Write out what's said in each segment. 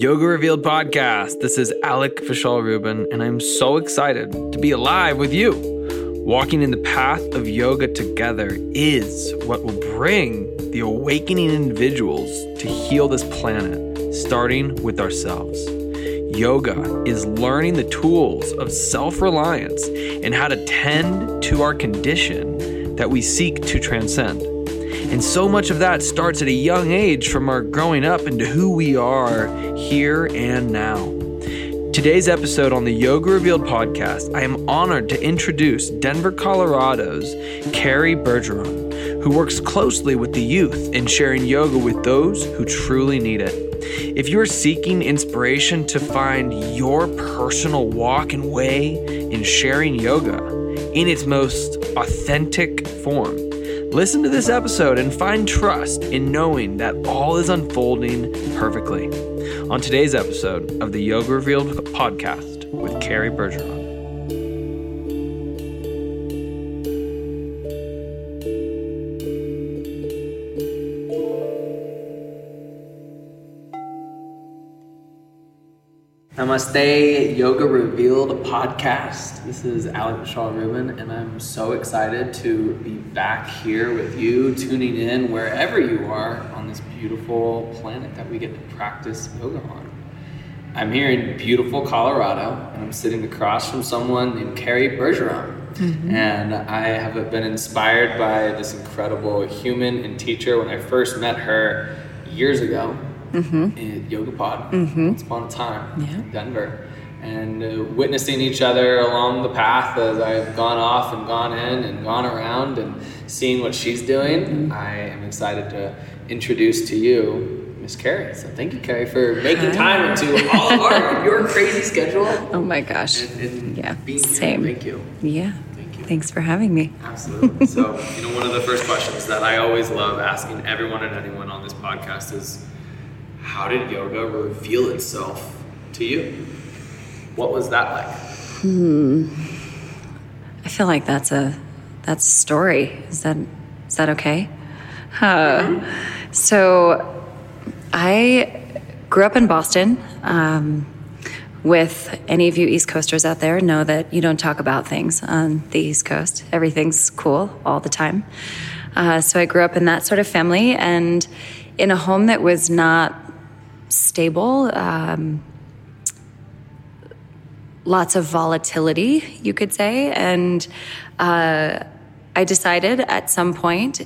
Yoga Revealed podcast. This is Alec Vishal Rubin, and I'm so excited to be alive with you. Walking in the path of yoga together is what will bring the awakening individuals to heal this planet, starting with ourselves. Yoga is learning the tools of self reliance and how to tend to our condition that we seek to transcend. And so much of that starts at a young age from our growing up into who we are here and now. Today's episode on the Yoga Revealed podcast, I am honored to introduce Denver, Colorado's Carrie Bergeron, who works closely with the youth in sharing yoga with those who truly need it. If you're seeking inspiration to find your personal walk and way in sharing yoga in its most authentic form, listen to this episode and find trust in knowing that all is unfolding perfectly. On today's episode of the Yoga Revealed podcast with Carrie Bergeron. Namaste, Yoga Revealed podcast. This is Alec Shaw Rubin, and I'm so excited to be back here with you, tuning in wherever you are on this beautiful planet that we get to practice yoga on. I'm here in beautiful Colorado, and I'm sitting across from someone named Carrie Bergeron. Mm-hmm. And I have been inspired by this incredible human and teacher when I first met her years ago Mm-hmm. in Yoga Pod mm-hmm. once upon a time in Denver. And uh, witnessing each other along the path as I've gone off and gone in and gone around and seeing what she's doing, mm-hmm. I am excited to introduce to you Miss Carrie. So thank you, Carrie, for making time into all of our your crazy schedule. Oh my gosh. And, and Yeah, being same. Here. Thank you. Yeah. Thank you. Thanks for having me. Absolutely. So, you know, one of the first questions that I always love asking everyone and anyone on this podcast is how did yoga reveal itself to you? What was that like? I feel like that's a that's a story. Is that is that okay? Uh, so I grew up in Boston. Um, with any of you East Coasters out there, know that you don't talk about things on the East Coast. Everything's cool all the time. Uh, so I grew up in that sort of family and in a home that was not stable. Um, lots of volatility, you could say. And uh, I decided at some point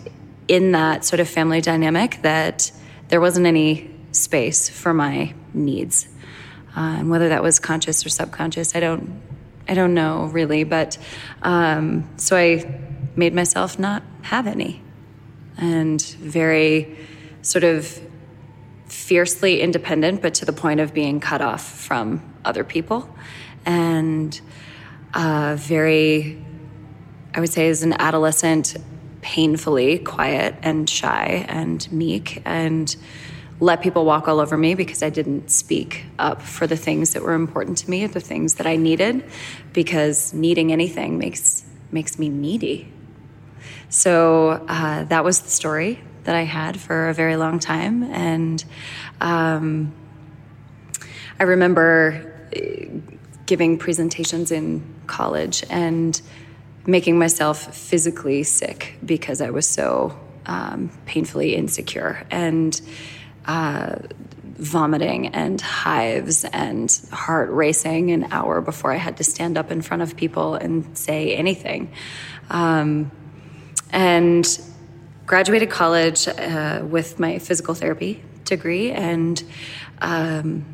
in that sort of family dynamic that there wasn't any space for my needs. Uh, and whether that was conscious or subconscious, I don't, I don't know really. But um, so I made myself not have any, and very sort of fiercely independent, but to the point of being cut off from other people. And uh, very, I would say, as an adolescent, painfully quiet and shy and meek and let people walk all over me because I didn't speak up for the things that were important to me, the things that I needed, because needing anything makes makes me needy. So uh, that was the story that I had for a very long time, and um, I remember uh, giving presentations in college and making myself physically sick because I was so um, painfully insecure and uh, vomiting and hives and heart racing an hour before I had to stand up in front of people and say anything. Um, and graduated college uh, with my physical therapy degree and um,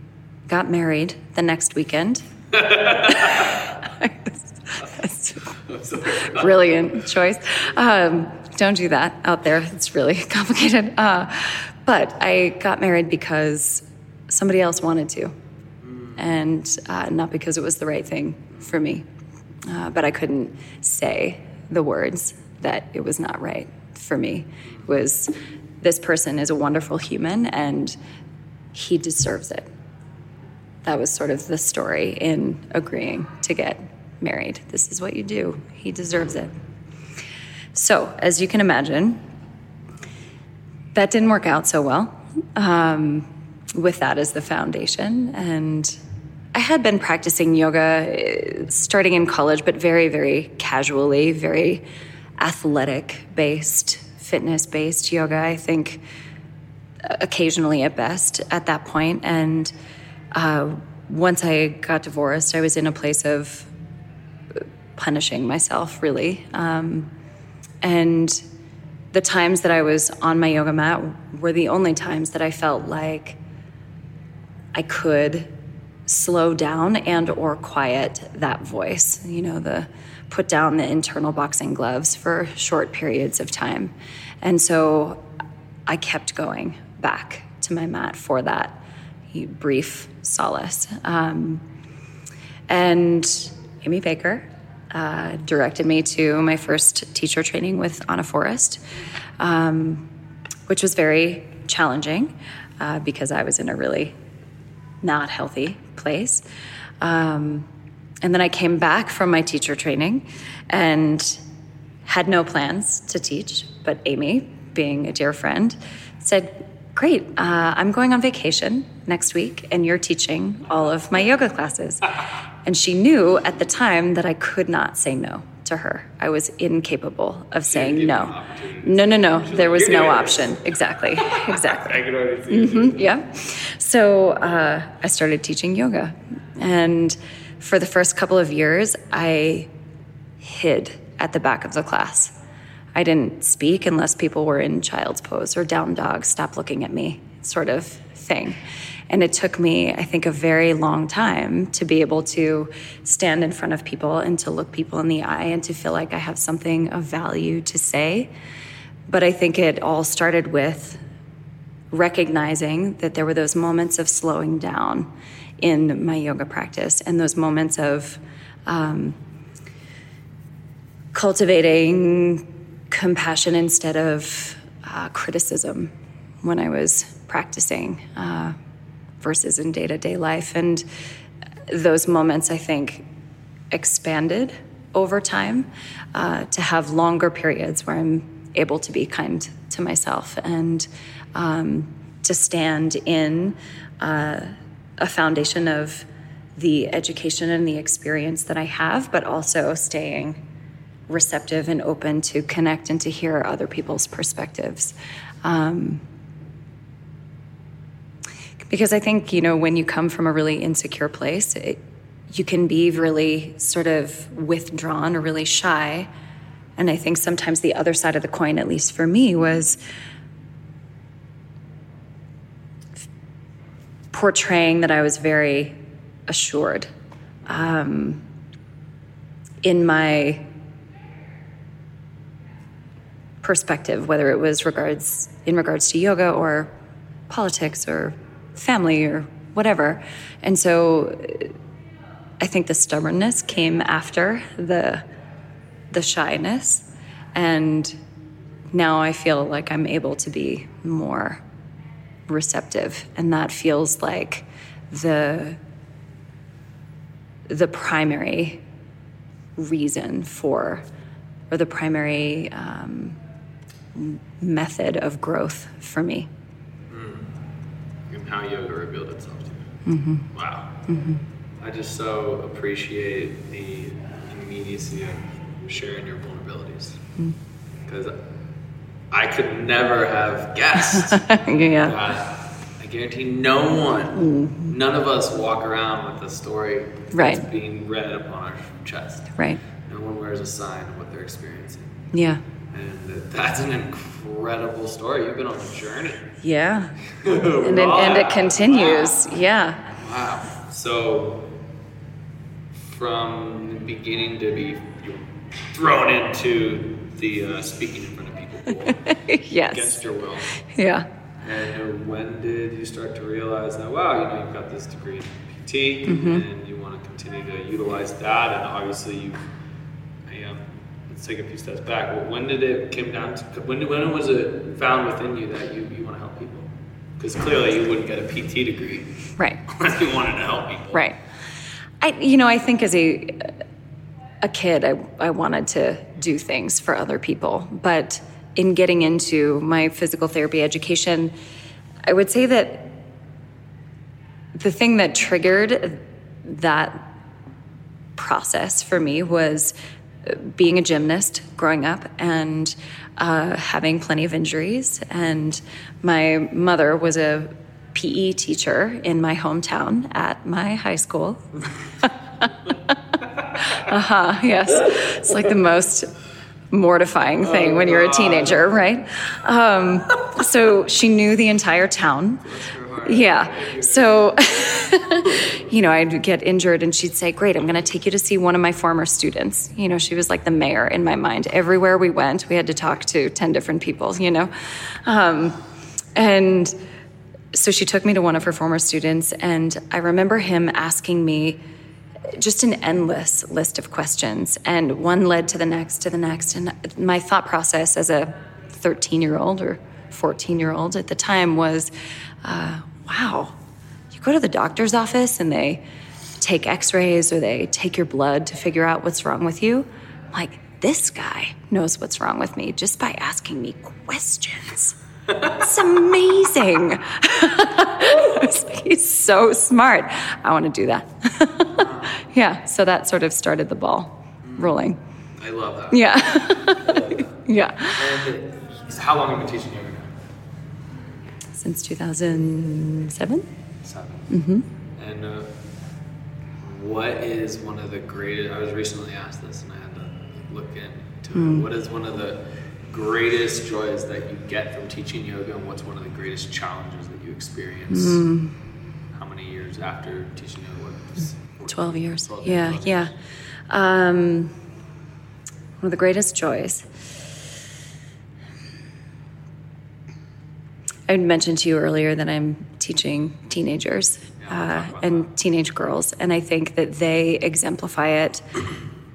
got married the next weekend. Brilliant choice. Um, don't do that out there. It's really complicated. Uh, but I got married because somebody else wanted to, and uh, not because it was the right thing for me. Uh, but I couldn't say the words that it was not right for me. Was this person is a wonderful human and he deserves it. That was sort of the story in agreeing to get married. This is what you do. He deserves it. So, as you can imagine, that didn't work out so well um, with that as the foundation. And I had been practicing yoga uh, starting in college, but very, very casually, very athletic based, fitness based yoga, I think, occasionally at best at that point. And uh, once I got divorced, I was in a place of punishing myself, really. Um, and the times that I was on my yoga mat were the only times that I felt like I could slow down and or quiet that voice you know the put down the internal boxing gloves for short periods of time and so i kept going back to my mat for that brief solace um, and amy baker uh, directed me to my first teacher training with Anna Forrest, um, which was very challenging uh, because I was in a really not healthy place. Um, and then I came back from my teacher training and had no plans to teach, but Amy, being a dear friend, said, Great, uh, I'm going on vacation next week, and you're teaching all of my yoga classes. And she knew at the time that I could not say no to her. I was incapable of saying no. No, no, no. There was no option. Exactly. Exactly. Mm-hmm. Yeah. So uh, I started teaching yoga. And for the first couple of years, I hid at the back of the class. I didn't speak unless people were in child's pose or down dog, stop looking at me sort of thing. And it took me, I think, a very long time to be able to stand in front of people and to look people in the eye and to feel like I have something of value to say. But I think it all started with recognizing that there were those moments of slowing down in my yoga practice and those moments of um, cultivating compassion instead of uh, criticism when I was practicing. Uh, versus in day to day life. And those moments, I think, expanded over time uh, to have longer periods where I'm able to be kind to myself and um, to stand in uh, a foundation of the education and the experience that I have, but also staying receptive and open to connect and to hear other people's perspectives. Um, because I think, you know, when you come from a really insecure place, it, you can be really sort of withdrawn or really shy. And I think sometimes the other side of the coin, at least for me, was portraying that I was very assured um, in my perspective, whether it was regards in regards to yoga or politics or family or whatever. And so I think the stubbornness came after the the shyness and now I feel like I'm able to be more receptive, and that feels like the the primary reason for, or the primary um, method of growth for me. And how yoga revealed itself to you. Mm-hmm. Wow. Mm-hmm. I just so appreciate the immediacy of sharing your vulnerabilities. Because I could never have guessed yeah. I guarantee no one, none of us walk around with a story Right. that's being read upon our chest. Right. No one wears a sign of what they're experiencing. Yeah. And that's an incredible story. You've been on a journey. Yeah. And it, and it continues. Yeah. Wow. So, from beginning to be thrown into the uh, speaking in front of people pool against your will. Yeah. And when did you start to realize that, wow, you know, you've got this degree in PT Mm-hmm. and you want to continue to utilize that? And obviously, you, um, let's take a few steps back. Well, when did it come down to, when, when was it found within you that you, you want to help people? Because clearly you wouldn't get a PT degree Right. if you wanted to help people. Right. I, you know, I think as a a kid, I, I wanted to do things for other people, but in getting into my physical therapy education, I would say that the thing that triggered that process for me was uh, being a gymnast growing up and uh, having plenty of injuries. And my mother was a PE teacher in my hometown at my high school. uh huh, yes. It's like the most mortifying thing when you're a teenager, right? Um, so she knew the entire town. Yeah. So, you know, I'd get injured and she'd say, Great, I'm going to take you to see one of my former students. You know, she was like the mayor in my mind. Everywhere we went, we had to talk to 10 different people, you know? Um, and so she took me to one of her former students, and I remember him asking me just an endless list of questions, and one led to the next, to the next. And my thought process as a 13 year old or 14 year old at the time was, uh, wow, you go to the doctor's office and they take x rays or they take your blood to figure out what's wrong with you. I'm like, this guy knows what's wrong with me just by asking me questions. It's amazing. He's so smart. I want to do that. yeah, so that sort of started the ball rolling. I love that. Yeah. yeah. And how long have you been teaching yoga now? Since 2007? 7 Mm-hmm. And uh, what is one of the greatest? I was recently asked this, and I had to look into it. What is one of the greatest joys that you get from teaching yoga, and what's one of the greatest challenges that you experience? How many years after teaching yoga? What, 12 years. 12 yeah, 12 yeah. Um, one of the greatest joys. I mentioned to you earlier that I'm teaching teenagers uh, and teenage girls, and I think that they exemplify it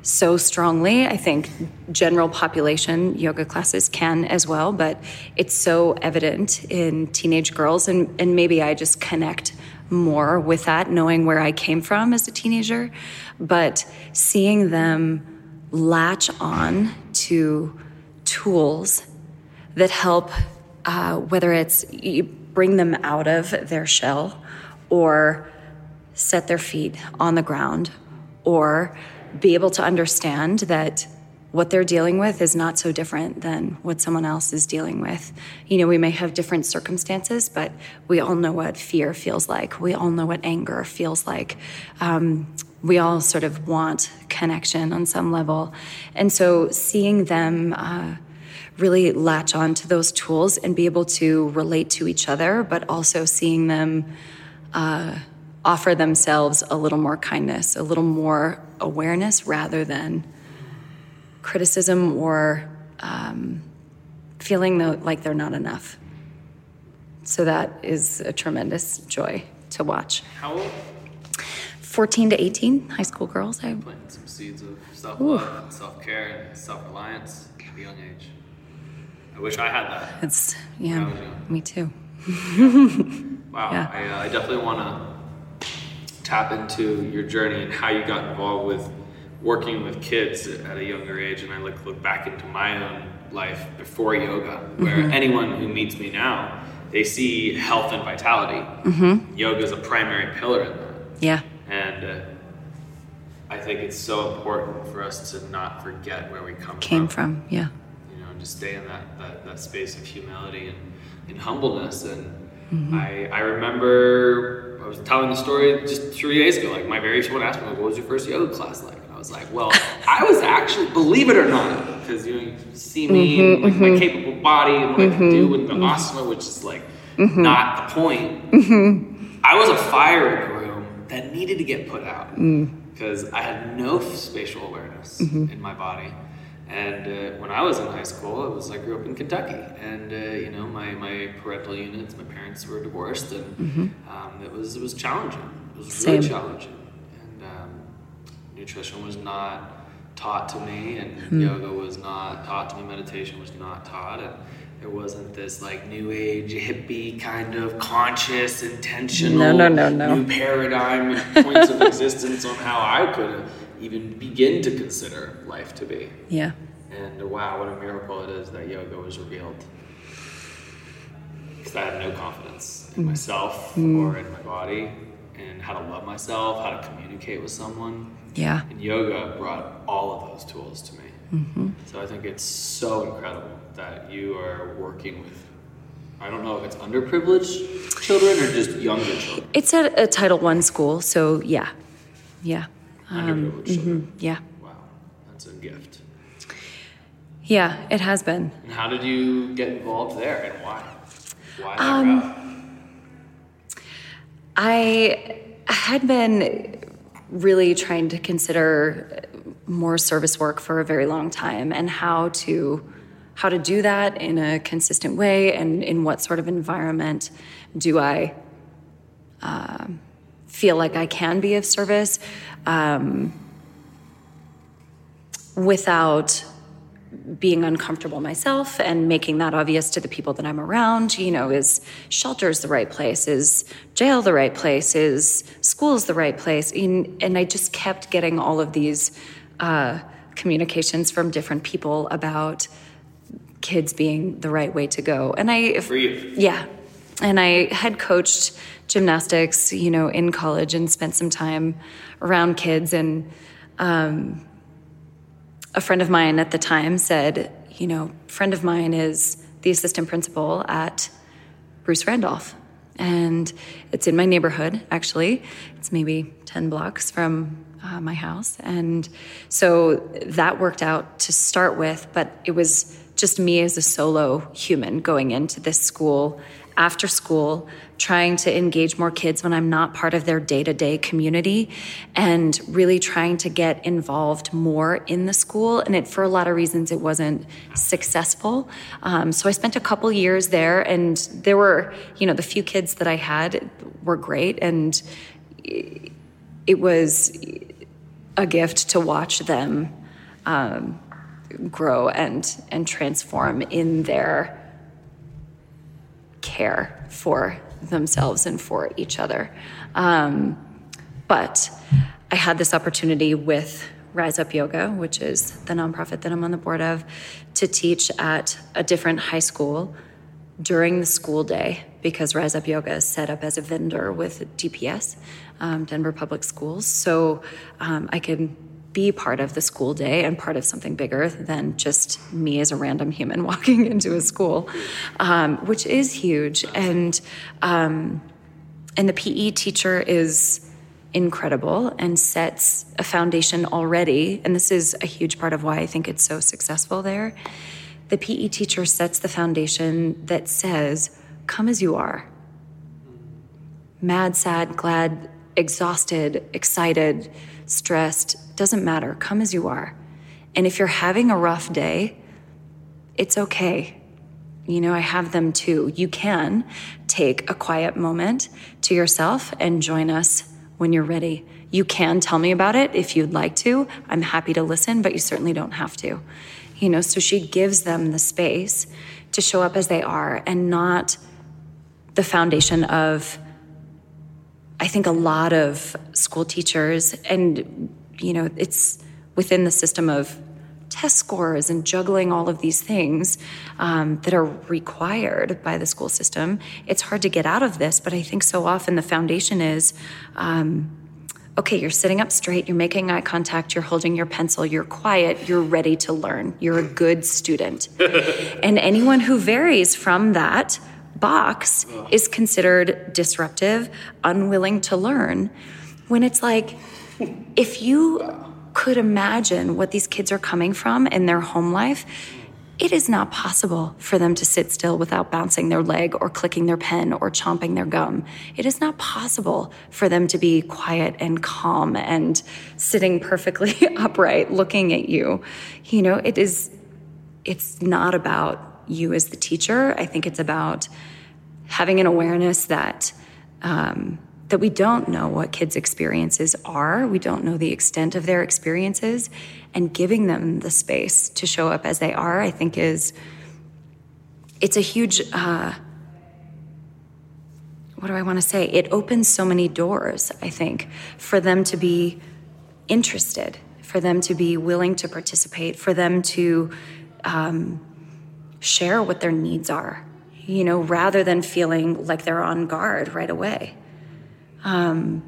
so strongly. I think general population yoga classes can as well, but it's so evident in teenage girls, and, and maybe I just connect more with that, knowing where I came from as a teenager, but seeing them latch on to tools that help, uh, whether it's bring them out of their shell or set their feet on the ground or be able to understand that what they're dealing with is not so different than what someone else is dealing with. You know, we may have different circumstances, but we all know what fear feels like. We all know what anger feels like. Um, we all sort of want connection on some level. And so seeing them uh, really latch on to those tools and be able to relate to each other, but also seeing them uh, offer themselves a little more kindness, a little more awareness rather than criticism or um, feeling like they're not enough. So that is a tremendous joy to watch. How old? 14 to 18, high school girls. I, Planting some seeds of self love, self care, and self reliance at a young age. I wish I had that. It's yeah, me too. Wow. Yeah. I, uh, I definitely want to tap into your journey and how you got involved with working with kids at a younger age. And I look, look back into my own life before yoga, where Mm-hmm. anyone who meets me now, they see health and vitality. Mm-hmm. Yoga is a primary pillar in that. Yeah, And uh, I think it's so important for us to not forget where we come came from. Yeah, you know, and just stay in that, that, that space of humility and, and humbleness. And Mm-hmm. I, I remember I was telling the story just three days ago. Like my very someone asked me, like, "What was your first yoga class like?" And I was like, "Well, I was actually, believe it or not, because you, know, you see me mm-hmm, and like my mm-hmm. capable body and what I can do mm-hmm, in the asana, which is like not the point. I was a fire in the room that needed to get put out mm. because I had no spatial awareness in my body. And uh, when I was in high school, it was I grew up in Kentucky, and uh, you know my, my parental units, my parents were divorced, and um, it was it was challenging. It was really challenging, and um, nutrition was not taught to me, and yoga was not taught to me. Meditation was not taught, and there wasn't this like new age hippie kind of conscious, intentional, No, no, no, no. new paradigm and points of existence on how I could even begin to consider life to be. yeah, And wow, what a miracle it is that yoga was revealed. Because I had no confidence in mm. myself mm. or in my body, and how to love myself, how to communicate with someone. yeah, And yoga brought all of those tools to me. Mm-hmm. So I think it's so incredible that you are working with, I don't know if it's underprivileged children or just younger children. It's at a Title One school, so yeah, yeah, Underprivileged children. yeah, Wow, that's a gift. yeah. It has been. And how did you get involved there and why? Why that Um, route? I had been really trying to consider more service work for a very long time and how to how to do that in a consistent way and in what sort of environment do I um, feel like I can be of service um, without being uncomfortable myself and making that obvious to the people that I'm around. You know, is shelters the right place? Is jail the right place? Is schools the right place? And, and I just kept getting all of these uh, communications from different people about kids being the right way to go. And I, you. yeah. And I had coached gymnastics, you know, in college and spent some time around kids. And um, a friend of mine at the time said, you know, friend of mine is the assistant principal at Bruce Randolph. And it's in my neighborhood, actually. It's maybe 10 blocks from uh, my house. And so that worked out to start with, but it was just me as a solo human going into this school after school, trying to engage more kids when I'm not part of their day to day community, and really trying to get involved more in the school. And it, for a lot of reasons, it wasn't successful. Um, so I spent a couple years there, and there were, you know, the few kids that I had were great, and it was a gift to watch them um, grow and and transform in their care for themselves and for each other. Um, but I had this opportunity with Rise Up Yoga, which is the nonprofit that I'm on the board of, to teach at a different high school during the school day because Rise Up Yoga is set up as a vendor with DPS, um, Denver Public Schools. So um, I can be part of the school day and part of something bigger than just me as a random human walking into a school, um, which is huge. And um, and the PE teacher is incredible and sets a foundation already. And this is a huge part of why I think it's so successful there. The PE teacher sets the foundation that says, "Come as you are." Mad, sad, glad, exhausted, excited, stressed, doesn't matter. Come as you are. And if you're having a rough day, it's okay. You know, I have them too. You can take a quiet moment to yourself and join us when you're ready. You can tell me about it if you'd like to. I'm happy to listen, but you certainly don't have to. You know, so she gives them the space to show up as they are and not the foundation of I think a lot of school teachers, and you know, it's within the system of test scores and juggling all of these things um, that are required by the school system. It's hard to get out of this, but I think so often the foundation is. Um, okay, you're sitting up straight, you're making eye contact, you're holding your pencil, you're quiet, you're ready to learn, you're a good student. and anyone who varies from that box is considered disruptive, unwilling to learn. When it's like, if you could imagine what these kids are coming from in their home life, it is not possible for them to sit still without bouncing their leg or clicking their pen or chomping their gum. It is not possible for them to be quiet and calm and sitting perfectly upright looking at you. You know, it is, it's not about you as the teacher. I think it's about having an awareness that um, that we don't know what kids' experiences are. We don't know the extent of their experiences, and giving them the space to show up as they are, I think, is it's a huge. Uh, what do I want to say? It opens so many doors. I think for them to be interested, for them to be willing to participate, for them to um, share what their needs are, you know, rather than feeling like they're on guard right away. Um,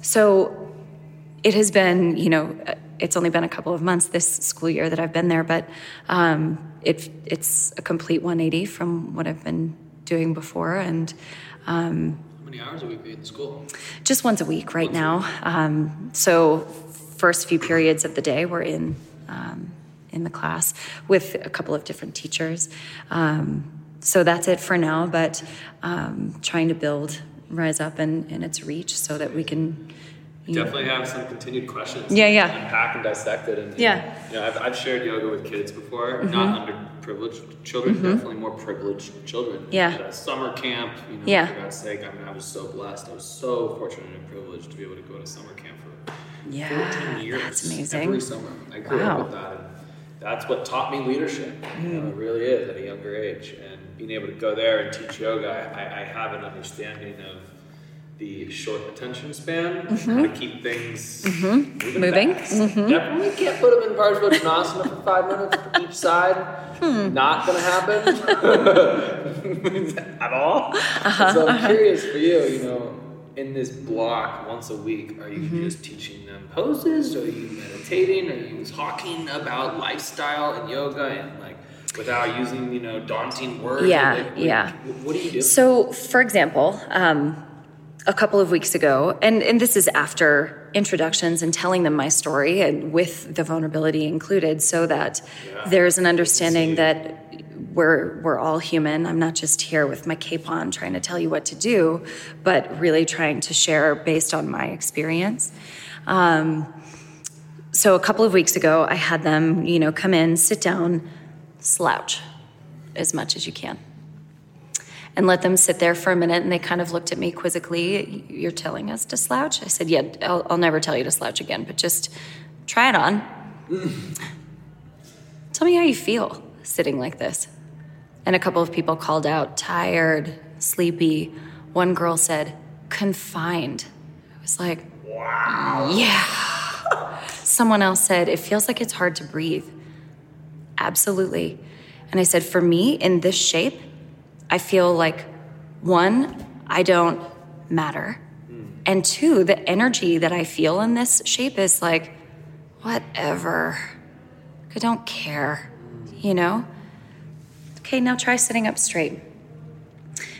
so it has been, you know, it's only been a couple of months this school year that I've been there, but um, it, it's a complete 180 from what I've been doing before. And um, how many hours a week are you in school? Just once a week right once now. Um, so first few periods of the day we're in um, in the class with a couple of different teachers. Um, so that's it for now, but um, trying to build Rise Up and, and its reach so that we can. Definitely know. have some continued questions. Yeah, yeah. Unpack and dissect it. And, yeah. You know, I've, I've shared yoga with kids before, mm-hmm. not underprivileged children, mm-hmm. definitely more privileged children. Yeah. At a summer camp, you know, yeah. for God's sake, I mean, I was so blessed. I was so fortunate and privileged to be able to go to summer camp for yeah, 14 years. That's amazing. Every summer. I grew wow. up with that. That's what taught me leadership. You know, it really is at a younger age. And being able to go there and teach yoga, I, I have an understanding of the short attention span, mm-hmm. how to keep things mm-hmm. moving. moving. Mm-hmm. Definitely can't put them in Parsvottanasana for five minutes each side. Hmm. Not going to happen at all. Uh-huh, so I'm uh-huh. curious for you, you know, in this block once a week, are you mm-hmm. just teaching them poses? Are you meditating? Are you talking about lifestyle and yoga and like without using you know daunting words? Yeah, like, yeah. What, do you do? So, for example, um, a couple of weeks ago, and and this is after introductions and telling them my story and with the vulnerability included, so that yeah. there's an understanding that we're we're all human. I'm not just here with my cape on trying to tell you what to do, but really trying to share based on my experience. Um, so a couple of weeks ago, I had them, you know, come in, sit down, slouch as much as you can. And let them sit there for a minute, and they kind of looked at me quizzically. You're telling us to slouch? I said, Yeah, I'll, I'll never tell you to slouch again, but just try it on. Tell me how you feel sitting like this. And a couple of people called out, tired, sleepy. One girl said, confined. I was like, wow. Yeah. Someone else said, it feels like it's hard to breathe. Absolutely. And I said, for me, in this shape, I feel like one, I don't matter. Hmm. And two, the energy that I feel in this shape is like, whatever. I don't care, hmm. you know? Okay, now try sitting up straight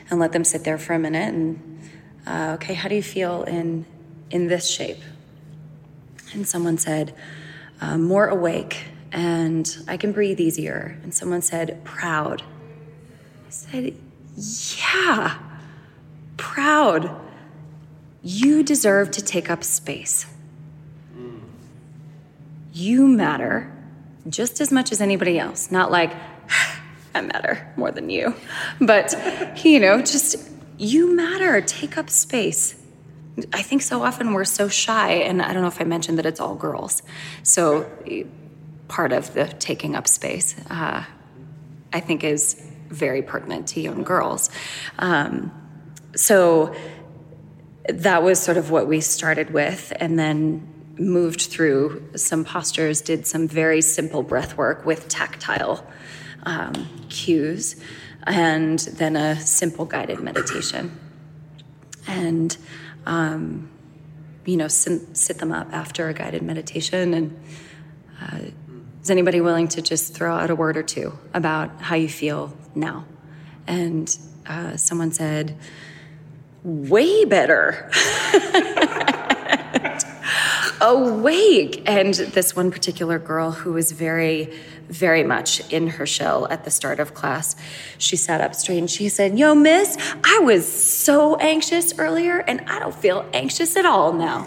and let them sit there for a minute. And uh, okay, how do you feel in in this shape? And someone said, uh, more awake, and I can breathe easier. And someone said, proud. I said, yeah, proud. You deserve to take up space. You matter just as much as anybody else. Not like, I matter more than you. But, you know, just you matter. Take up space. I think so often we're so shy, and I don't know if I mentioned that it's all girls. So, part of the taking up space, uh, I think, is very pertinent to young girls. Um, so that was sort of what we started with, and then moved through some postures, did some very simple breath work with tactile um, cues, and then a simple guided meditation. And, um, you know, sit, sit, them up after a guided meditation. And uh, is anybody willing to just throw out a word or two about how you feel now? And uh, someone said, way better. awake. And this one particular girl who was very, very much in her shell at the start of class, she sat up straight and she said, Yo, miss, I was so anxious earlier and I don't feel anxious at all now.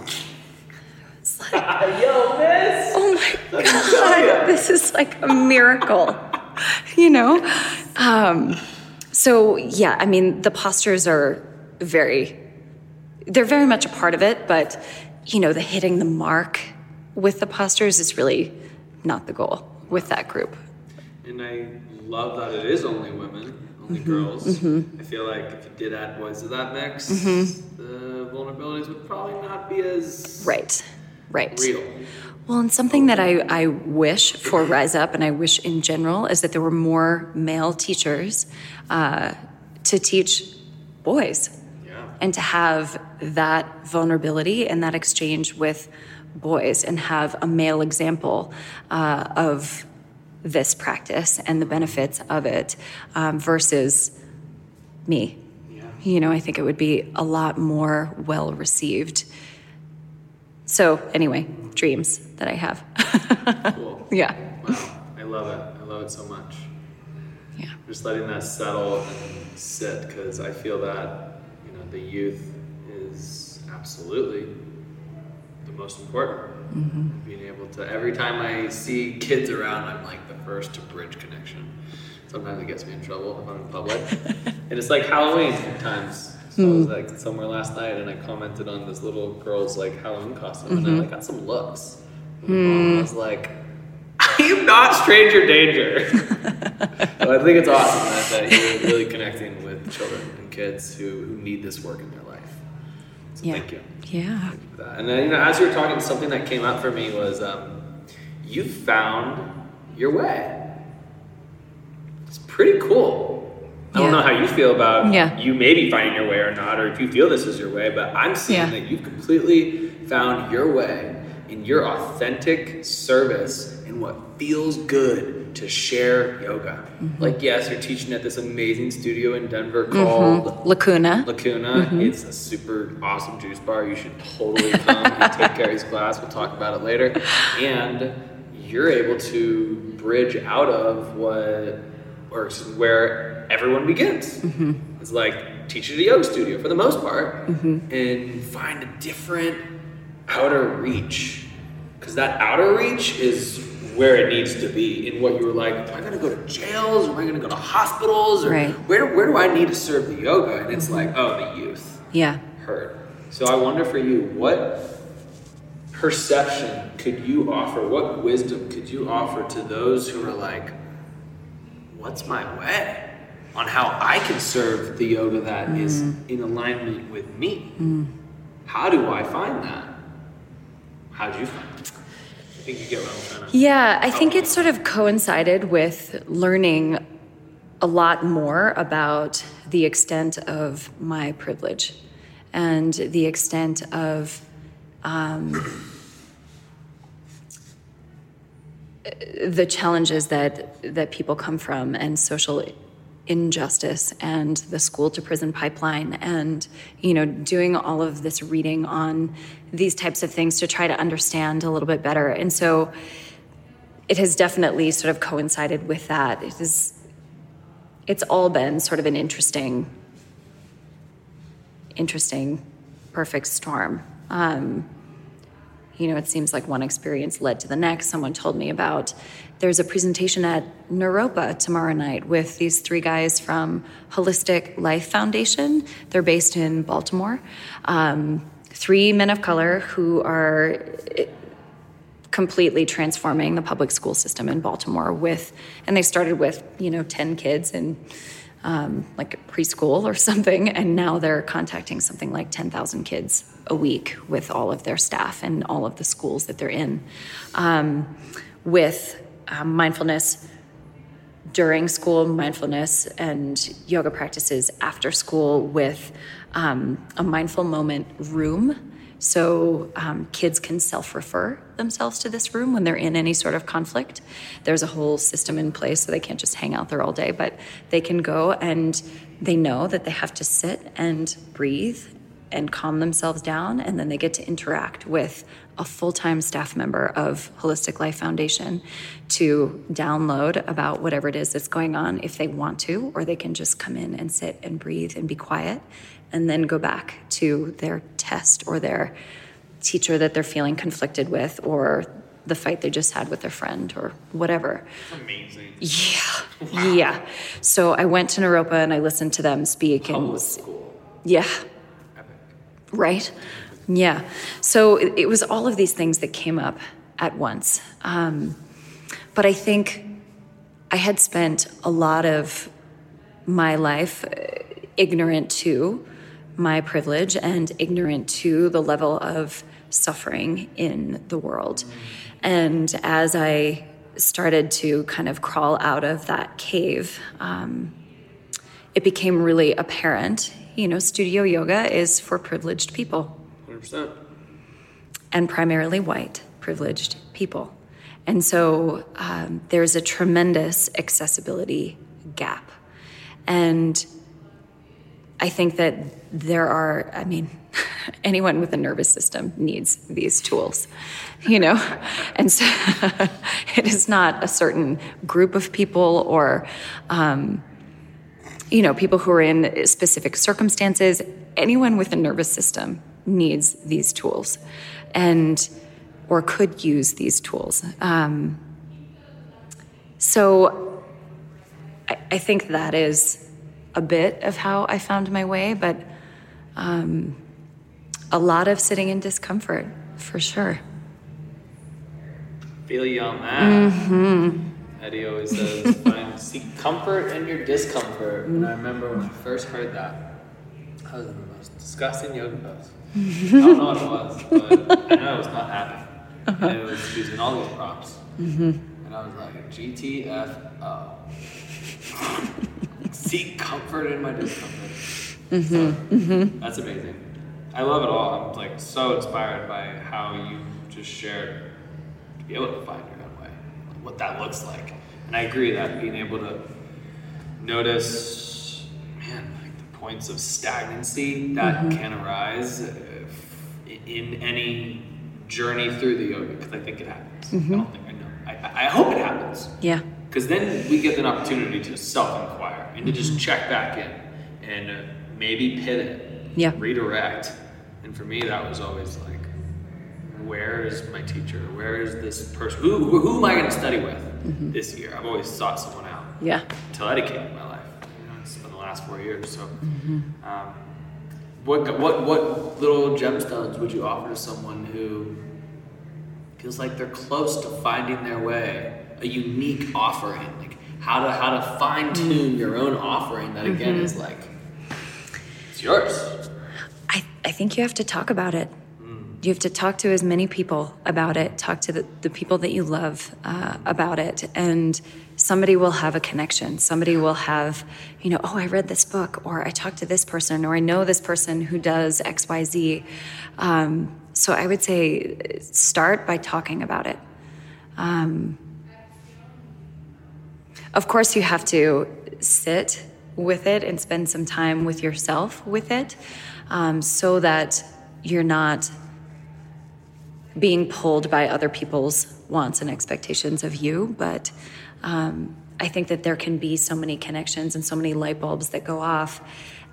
It's like, Yo, miss. Oh my God, this is like a miracle, you know? Um, so, yeah, I mean, the postures are very, they're very much a part of it, but you know, the hitting the mark with the postures is really not the goal with that group. And I love that it is only women, only mm-hmm, girls. Mm-hmm. I feel like if you did add boys to that mix, mm-hmm. the vulnerabilities would probably not be as right, right, real. Well, and something that I, I wish for Rise Up and I wish in general is that there were more male teachers uh, to teach boys and to have that vulnerability and that exchange with boys and have a male example uh, of this practice and the benefits of it um, versus me. Yeah. You know, I think it would be a lot more well received. So, anyway, dreams that I have. cool. Yeah. Wow. I love it. I love it so much. Yeah. Just letting that settle and sit because I feel that you know, the youth is absolutely most important. Mm-hmm. Being able to, every time I see kids around, I'm like the first to bridge connection. Sometimes it gets me in trouble if I'm in public. and it's like Halloween times. So mm. I was like somewhere last night and I commented on this little girl's like Halloween costume mm-hmm. and I like got some looks. Mm. I was like, I am not stranger danger. so I think it's awesome that, that you're really connecting with children and kids who, who need this work in their life. So yeah. thank you. Yeah. Thank you. And then, you know, as you were talking, something that came up for me was um, you found your way. It's pretty cool. I don't know how you feel about yeah. you maybe finding your way or not, or if you feel this is your way, but I'm seeing yeah. that you've completely found your way in your authentic service and what feels good to share yoga. Mm-hmm. Like, yes, you're teaching at this amazing studio in Denver mm-hmm. called mm-hmm. Lacuna. Lacuna. Mm-hmm. It's a super awesome juice bar. You should totally come and take Carrie's class. We'll talk about it later. And you're able to bridge out of what, or where everyone begins. Mm-hmm. It's like teach at a yoga studio for the most part mm-hmm. and find a different outer reach. Because that outer reach is where it needs to be in what you were like, am I going to go to jails? Or am I going to go to hospitals? Or right. where, where do I need to serve the yoga? And it's like, oh, the youth. Yeah. Heard. So I wonder for you, what perception could you offer? What wisdom could you offer to those who are like, what's my way? On how I can serve the yoga that mm. is in alignment with me. Mm. How do I find that? How do you find it? Think you get what I'm trying to. Yeah, I think it sort of coincided with learning a lot more about the extent of my privilege and the extent of um, the challenges that that people come from and social injustice and the school to prison pipeline and you know doing all of this reading on these types of things to try to understand a little bit better. And so it has definitely sort of coincided with that. It is it's all been sort of an interesting interesting perfect storm. Um, you know, it seems like one experience led to the next. Someone told me about there's a presentation at Naropa tomorrow night with these three guys from Holistic Life Foundation. They're based in Baltimore. Um, three men of color who are completely transforming the public school system in Baltimore with, and they started with, you know, 10 kids in um, like preschool or something, and now they're contacting something like 10,000 kids a week with all of their staff and all of the schools that they're in. Um, with um, mindfulness during school, mindfulness and yoga practices after school with um, a mindful moment room so um, kids can self refer themselves to this room when they're in any sort of conflict. There's a whole system in place so they can't just hang out there all day, but they can go and they know that they have to sit and breathe and calm themselves down, and then they get to interact with a full time staff member of Holistic Life Foundation to download about whatever it is that's going on if they want to, or they can just come in and sit and breathe and be quiet and then go back to their test or their teacher that they're feeling conflicted with or the fight they just had with their friend or whatever. Amazing. Yeah. Wow. Yeah. So I went to Naropa and I listened to them speak and oh, was, yeah. Epic. Right? Yeah. So it, was all of these things that came up at once. Um, but I think I had spent a lot of my life uh, ignorant to my privilege and ignorant to the level of suffering in the world. And as I started to kind of crawl out of that cave, um, it became really apparent. You know, studio yoga is for privileged people. 100%. And primarily white, privileged people. And so um, there's a tremendous accessibility gap. And I think that there are, I mean, anyone with a nervous system needs these tools, you know? And so it is not a certain group of people or, um, you know, people who are in specific circumstances. Anyone with a nervous system needs these tools and, or could use these tools. Um, so I, I think that is a bit of how I found my way, but um, a lot of sitting in discomfort for sure. Feel you on that. Mm-hmm. Eddie always says, find seek comfort in your discomfort. And I remember when I first heard that, I was the most disgusting yoga pose. I don't know what it was, but I know it was not happy. Uh-huh. And it was using all these props. Mm-hmm. And I was like, GTFO seek comfort in my discomfort. Mm-hmm. So, mm-hmm. That's amazing. I love it all. I'm like so inspired by how you just shared to be able to find your own way, what that looks like. And I agree that being able to notice, points of stagnancy that mm-hmm. can arise uh, in any journey through the yoga, because I think it happens. I mm-hmm. don't think I know. I, I hope it happens. Yeah. Because then we get an opportunity to self inquire and to just mm-hmm. check back in and uh, maybe pivot, yeah. redirect. And for me, that was always like, where is my teacher? Where is this person? Who, who, am I going to study with mm-hmm. this year? I've always sought someone out. Yeah. To educate in my life. Last four years. So, mm-hmm. um, what, what, what little gemstones would you offer to someone who feels like they're close to finding their way a unique offering like how to how to fine tune your own offering that again mm-hmm. is like it's yours i i think you have to talk about it. You have to talk to as many people about it talk to the, the people that you love uh, about it and somebody will have a connection. Somebody will have you know oh i read this book or i talked to this person or i know this person who does xyz um, so i would say start by talking about it. Um, of course, you have to sit with it and spend some time with yourself with it um, so that you're not being pulled by other people's wants and expectations of you. But um, I think that there can be so many connections and so many light bulbs that go off,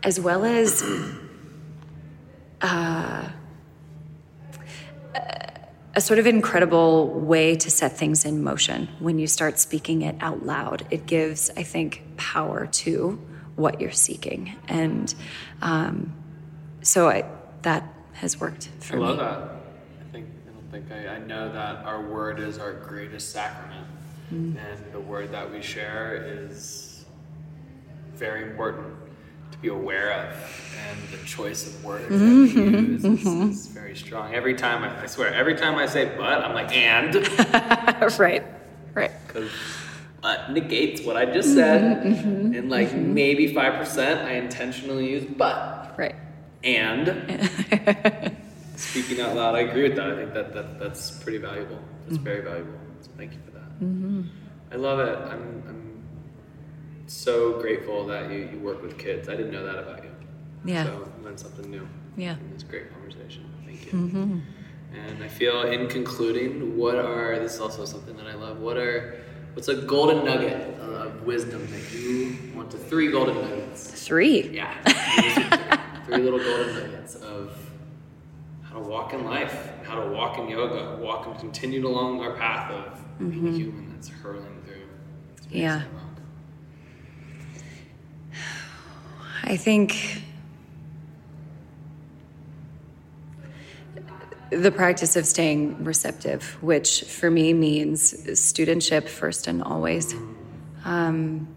as well as. Uh, a sort of incredible way to set things in motion when you start speaking it out loud. It gives, I think, power to what you're seeking. And um, so I, that has worked for me. I love me. that. Think I, I know that our word is our greatest sacrament, mm. and the word that we share is very important to be aware of, and the choice of words that we mm-hmm. use is, mm-hmm. is very strong. Every time I, I swear, every time I say "but," I'm like "and." right, right. because uh, negates what I just said, mm-hmm, and like maybe five percent I intentionally use but Right. and speaking out loud. I agree with that. I think that, that that's pretty valuable. That's mm-hmm. very valuable. So thank you for that. Mm-hmm. I love it. I'm I'm so grateful that you, you work with kids. I didn't know that about you. Yeah. So I learned something new. Yeah. In this great conversation. Thank you. Mm-hmm. And I feel in concluding, what are this is also something that I love. What are what's a golden nugget of wisdom that you want to three golden nuggets? Three. Yeah. these are three, three little golden nuggets of how to walk in life, how to walk in yoga, walk and continue along our path of being a human that's hurling through Yeah. I think the practice of staying receptive, which for me means studentship first and always. Um,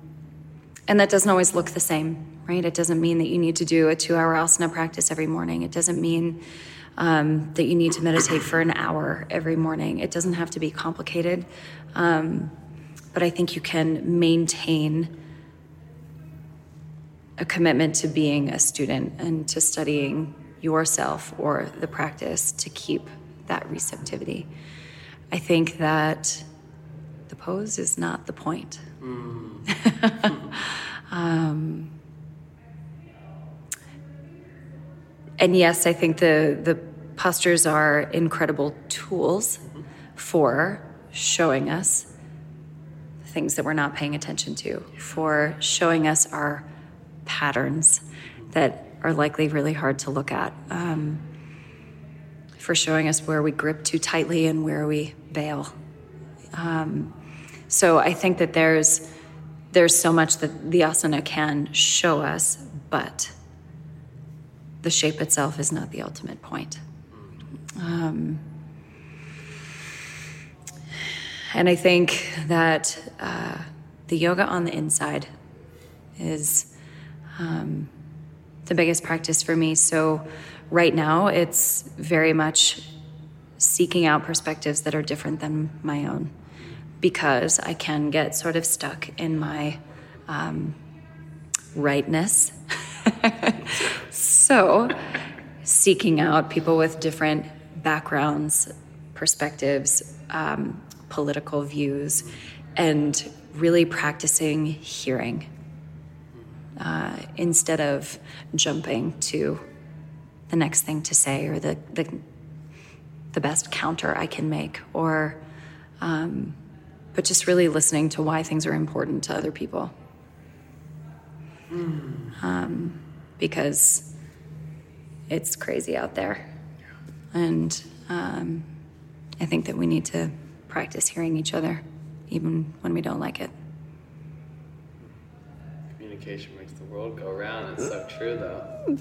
and that doesn't always look the same, right? It doesn't mean that you need to do a two hour asana practice every morning. It doesn't mean um, that you need to meditate for an hour every morning. It doesn't have to be complicated. Um, but I think you can maintain a commitment to being a student and to studying yourself or the practice to keep that receptivity. I think that the pose is not the point. um, and yes, I think the, the postures are incredible tools for showing us things that we're not paying attention to, for showing us our patterns that are likely really hard to look at, um, for showing us where we grip too tightly and where we bail. Um, so I think that there's there's so much that the asana can show us, but the shape itself is not the ultimate point. Um, and I think that uh, the yoga on the inside is um, the biggest practice for me. So, right now, it's very much seeking out perspectives that are different than my own because I can get sort of stuck in my um, rightness. so, seeking out people with different backgrounds, perspectives, um, political views, and really practicing hearing uh, instead of jumping to the next thing to say or the, the, the best counter I can make, or um, but just really listening to why things are important to other people. Um, because it's crazy out there. And um, I think that we need to practice hearing each other, even when we don't like it. Communication makes the world go round. It's so true, though.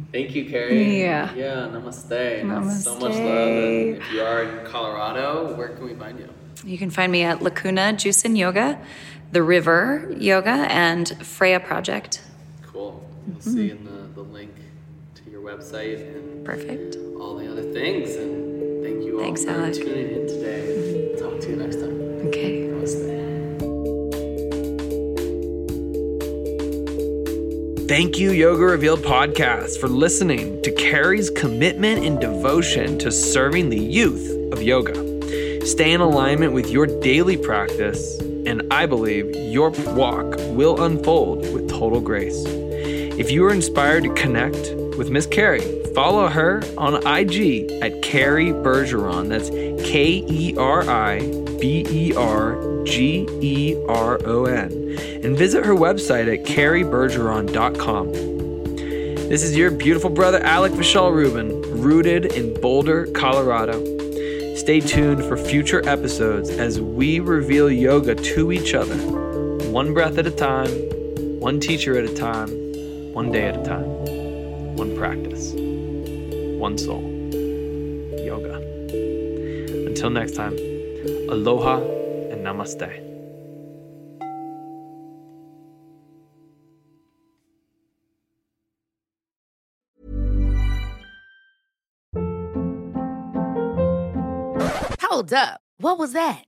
Thank you, Carrie. Yeah. Yeah, namaste. So much love. And if you are in Colorado, where can we find you? You can find me at Lacuna Juicin Yoga, The River Yoga, and Freya Project. Cool. We'll see in the, the link to your website and Perfect. all the other things. And thank you all Thanks, for Alec. tuning in today. Mm-hmm. Talk to you next time. Okay. Namaste. Thank you, Yoga Revealed Podcast, for listening to Carrie's commitment and devotion to serving the youth of yoga. Stay in alignment with your daily practice, and I believe your walk will unfold with total grace. If you are inspired to connect with Miss Carrie, follow her on IG at Carrie Bergeron. That's K E R I B E R G E R O N. And visit her website at carriebergeron.com. This is your beautiful brother, Alec Vishal Rubin, rooted in Boulder, Colorado. Stay tuned for future episodes as we reveal yoga to each other, one breath at a time, one teacher at a time, one day at a time, one practice, one soul. Yoga. until next time, aloha and namaste. Hold up. What was that?